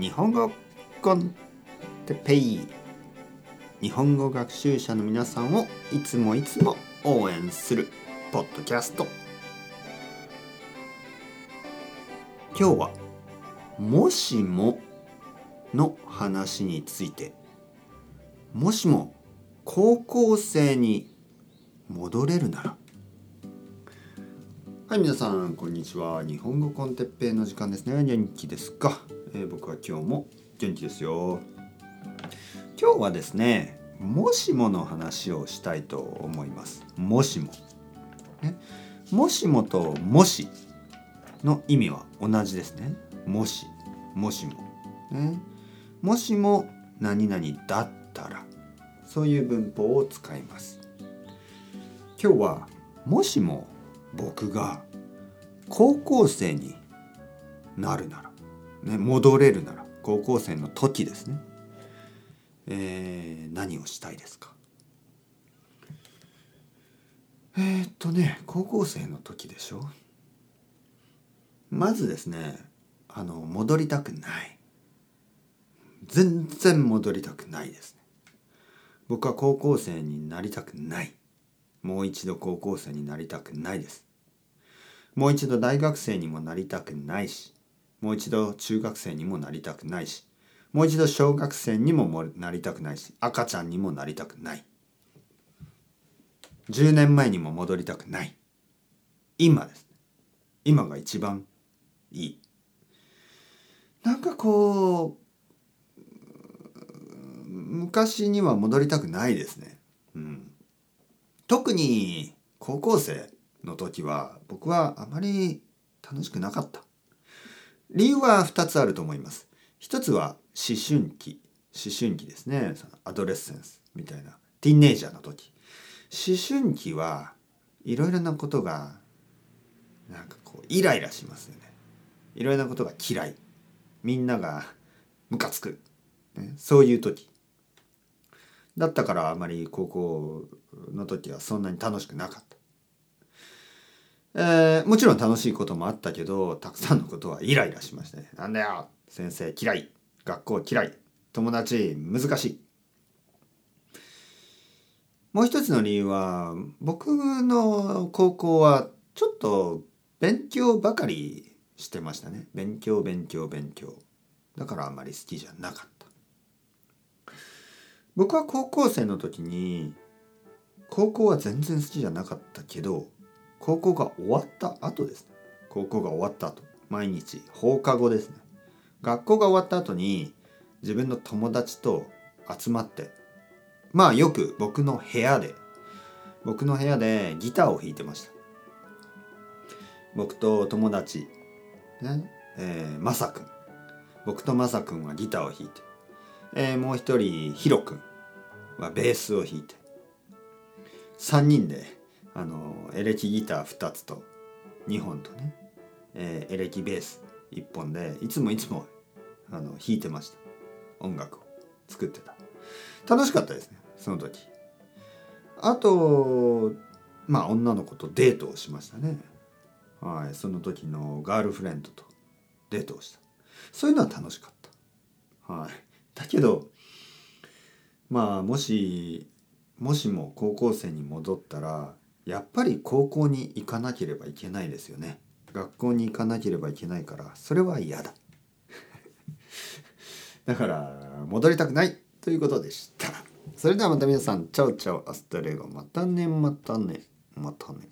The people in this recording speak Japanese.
日本語コンテペイ日本語学習者の皆さんをいつもいつも応援するポッドキャスト。今日は「もしも」の話についてもしも高校生に戻れるなら。はい皆さんこんにちは。日本語コンテッペイの時間ですね。元気ですか、えー、僕は今日も元気ですよ。今日はですねもしもの話をしたいと思います。もしも、ね、もしもともしの意味は同じですね。もし。もしも。ね。もしも何々だったら。そういう文法を使います。今日はもしも僕が高校生になるなら、ね、戻れるなら高校生の時ですね、えー、何をしたいですか？えー、っとね高校生の時でしょ？まずですねあの戻りたくない。全然戻りたくないですね。僕は高校生になりたくない。もう一度高校生になりたくないです。もう一度大学生にもなりたくないしもう一度中学生にもなりたくないしもう一度小学生にもなりたくないし赤ちゃんにもなりたくない。10年前にも戻りたくない。今です。今が一番いい。なんかこう昔には戻りたくないですね。うん。特に高校生の時は僕はあまり楽しくなかった。理由は2つあると思います。一つは思春期。思春期ですね。アドレッセンスみたいな。ティーンネイジャーの時。思春期はいろいろなことがなんかこうイライラしますよね。いろいろなことが嫌い。みんながムカつく、ね、そういう時。だったからあまり高校の時はそんなに楽しくなかった。えー、もちろん楽しいこともあったけどたくさんのことはイライラしましたね。なんだよ先生嫌い学校嫌い友達難しい。もう一つの理由は僕の高校はちょっと勉強ばかりしてましたね。勉強勉強勉強。だからあんまり好きじゃなかった。僕は高校生の時に高校は全然好きじゃなかったけど高校が終わった後ですね。高校が終わった後。毎日放課後ですね。学校が終わった後に自分の友達と集まってまあよく僕の部屋で僕の部屋でギターを弾いてました。僕と友達ねえー、まさくん僕とまさくんはギターを弾いて、えー、もう一人ヒロくんはベースを弾いて3人であのエレキギター2つと2本とね、えー、エレキベース1本でいつもいつもあの弾いてました。音楽を作ってた。楽しかったですねその時。あとまあ女の子とデートをしましたね。はいその時のガールフレンドとデートをした。そういうのは楽しかった。はい。だけどまあもしもしも高校生に戻ったらやっぱり高校に行かなければいけないですよね。学校に行かなければいけないからそれは嫌だ。だから戻りたくないということでした。それではまた皆さん chao chao hasta luego またねまたねまたね。